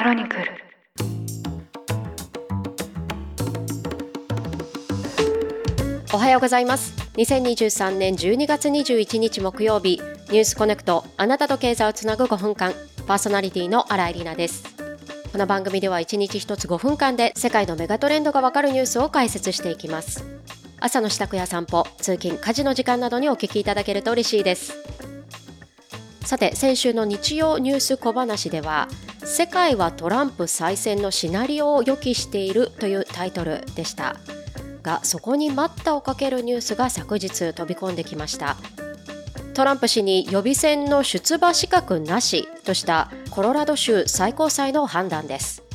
クロニクル。おはようございます。2023年12月21日木曜日ニュースコネクトあなたと経済をつなぐ5分間パーソナリティの新井里奈です。この番組では1日1つ5分間で世界のメガトレンドがわかるニュースを解説していきます。朝の支度や散歩通勤家事の時間などにお聞きいただけると嬉しいです。さて先週の日曜ニュース小話では世界はトランプ再選のシナリオを予期しているというタイトルでした。がそこに待ったをかけるニュースが昨日飛び込んできました。トランプ氏に予備選の出馬資格なしとしたコロラド州最高裁の判断です。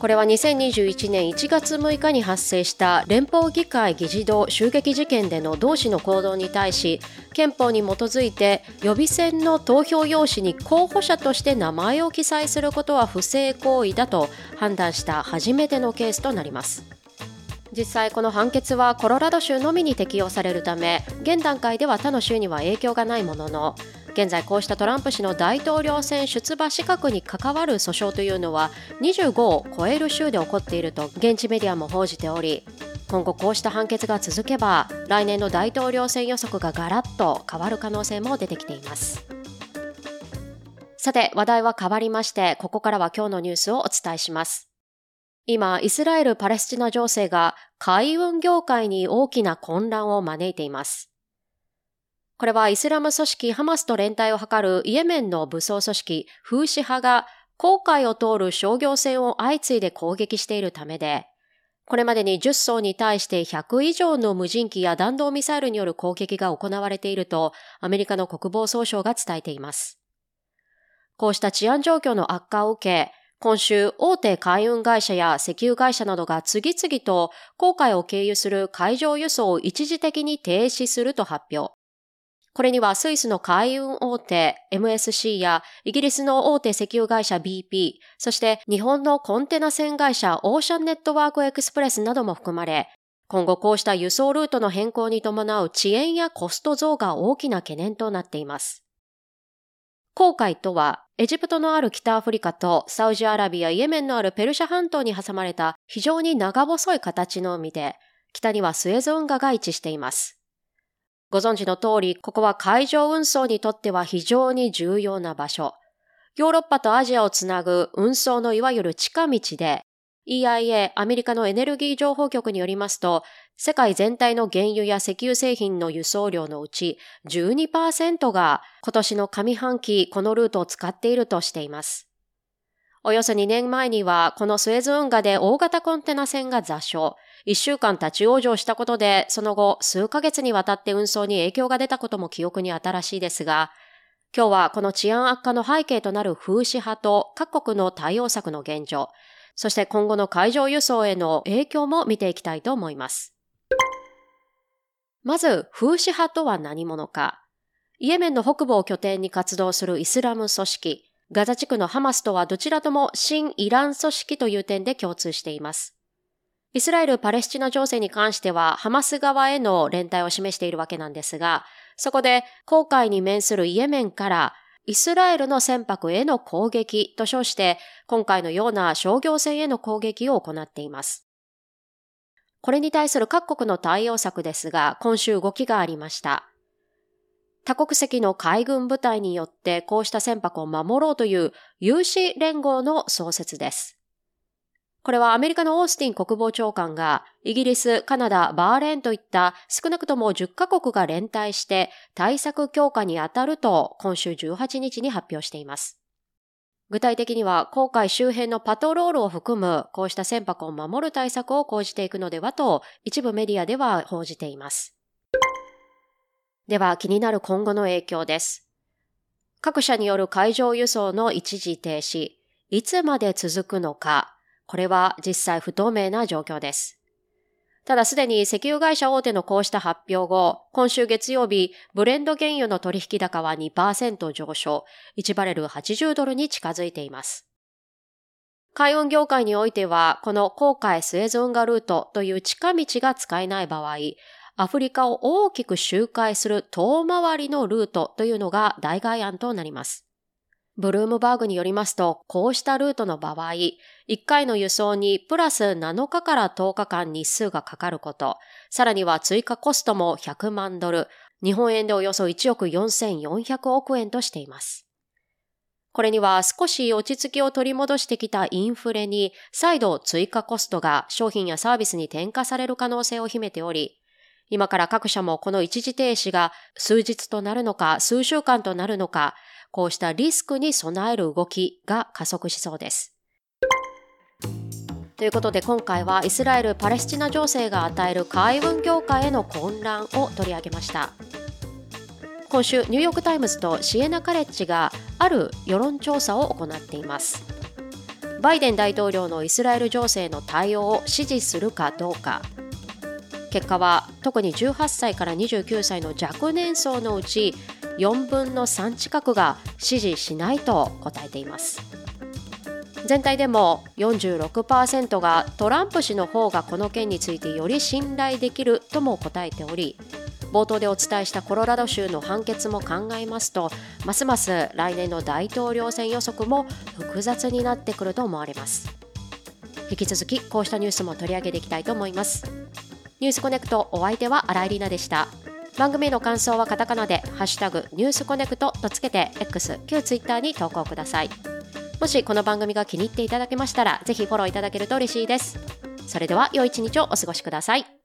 これは2021年1月6日に発生した連邦議会議事堂襲撃事件での同氏の行動に対し憲法に基づいて予備選の投票用紙に候補者として名前を記載することは不正行為だと判断した初めてのケースとなります。実際この判決はコロラド州のみに適用されるため現段階では他の州には影響がないものの現在こうしたトランプ氏の大統領選出馬資格に関わる訴訟というのは25を超える州で起こっていると現地メディアも報じており今後こうした判決が続けば来年の大統領選予測がガラッと変わる可能性も出てきていますさて話題は変わりましてここからは今日のニュースをお伝えします今、イスラエル・パレスチナ情勢が海運業界に大きな混乱を招いています。これはイスラム組織ハマスと連帯を図るイエメンの武装組織フーシ派が航海を通る商業船を相次いで攻撃しているためで、これまでに10艘に対して100以上の無人機や弾道ミサイルによる攻撃が行われているとアメリカの国防総省が伝えています。こうした治安状況の悪化を受け、今週、大手海運会社や石油会社などが次々と航海を経由する海上輸送を一時的に停止すると発表。これにはスイスの海運大手 MSC やイギリスの大手石油会社 BP、そして日本のコンテナ船会社オーシャンネットワークエクスプレスなども含まれ、今後こうした輸送ルートの変更に伴う遅延やコスト増が大きな懸念となっています。航海とは、エジプトのある北アフリカとサウジアラビア、イエメンのあるペルシャ半島に挟まれた非常に長細い形の海で、北にはスエズ運河が位置しています。ご存知の通り、ここは海上運送にとっては非常に重要な場所。ヨーロッパとアジアをつなぐ運送のいわゆる地下道で、EIA、アメリカのエネルギー情報局によりますと、世界全体の原油や石油製品の輸送量のうち12%が今年の上半期このルートを使っているとしています。およそ2年前にはこのスエズ運河で大型コンテナ船が座礁、一週間立ち往生したことで、その後数ヶ月にわたって運送に影響が出たことも記憶に新しいですが、今日はこの治安悪化の背景となる風刺派と各国の対応策の現状、そして今後の海上輸送への影響も見ていきたいと思います。まず、風刺派とは何者か。イエメンの北部を拠点に活動するイスラム組織、ガザ地区のハマスとはどちらとも新イラン組織という点で共通しています。イスラエル・パレスチナ情勢に関してはハマス側への連帯を示しているわけなんですが、そこで航海に面するイエメンからイスラエルの船舶への攻撃と称して今回のような商業船への攻撃を行っています。これに対する各国の対応策ですが、今週動きがありました。多国籍の海軍部隊によってこうした船舶を守ろうという有志連合の創設です。これはアメリカのオースティン国防長官がイギリス、カナダ、バーレーンといった少なくとも10カ国が連帯して対策強化に当たると今週18日に発表しています。具体的には航海周辺のパトロールを含むこうした船舶を守る対策を講じていくのではと一部メディアでは報じています。では気になる今後の影響です。各社による海上輸送の一時停止、いつまで続くのか、これは実際不透明な状況です。ただすでに石油会社大手のこうした発表後、今週月曜日、ブレンド原油の取引高は2%上昇、1バレル80ドルに近づいています。海運業界においては、この航海スエズ運河ルートという近道が使えない場合、アフリカを大きく周回する遠回りのルートというのが代替案となります。ブルームバーグによりますと、こうしたルートの場合、1回の輸送にプラス7日から10日間日数がかかること、さらには追加コストも100万ドル、日本円でおよそ1億4400億円としています。これには少し落ち着きを取り戻してきたインフレに再度追加コストが商品やサービスに転嫁される可能性を秘めており、今から各社もこの一時停止が数日となるのか数週間となるのか、こうしたリスクに備える動きが加速しそうです。ということで今回はイスラエル・パレスチナ情勢が与える海運業界への混乱を取り上げました。今週ニューヨーク・タイムズとシエナ・カレッジがある世論調査を行っています。バイデン大統領のイスラエル情勢の対応を支持するかどうか結果は特に18歳から29歳の若年層のうち4分の3近くが支持しないと答えています。全体でも46%がトランプ氏の方がこの件についてより信頼できるとも答えており冒頭でお伝えしたコロラド州の判決も考えますとますます来年の大統領選予測も複雑になってくると思われます。引き続きこうしたニュースも取り上げていきたいと思います。ニュースコネクトお相手は新井里奈でした。番組の感想はカタカナで「ハッシュタグニュースコネクト」とつけて X 旧 Twitter に投稿ください。もしこの番組が気に入っていただけましたらぜひフォローいただけると嬉しいです。それでは良い一日をお過ごしください。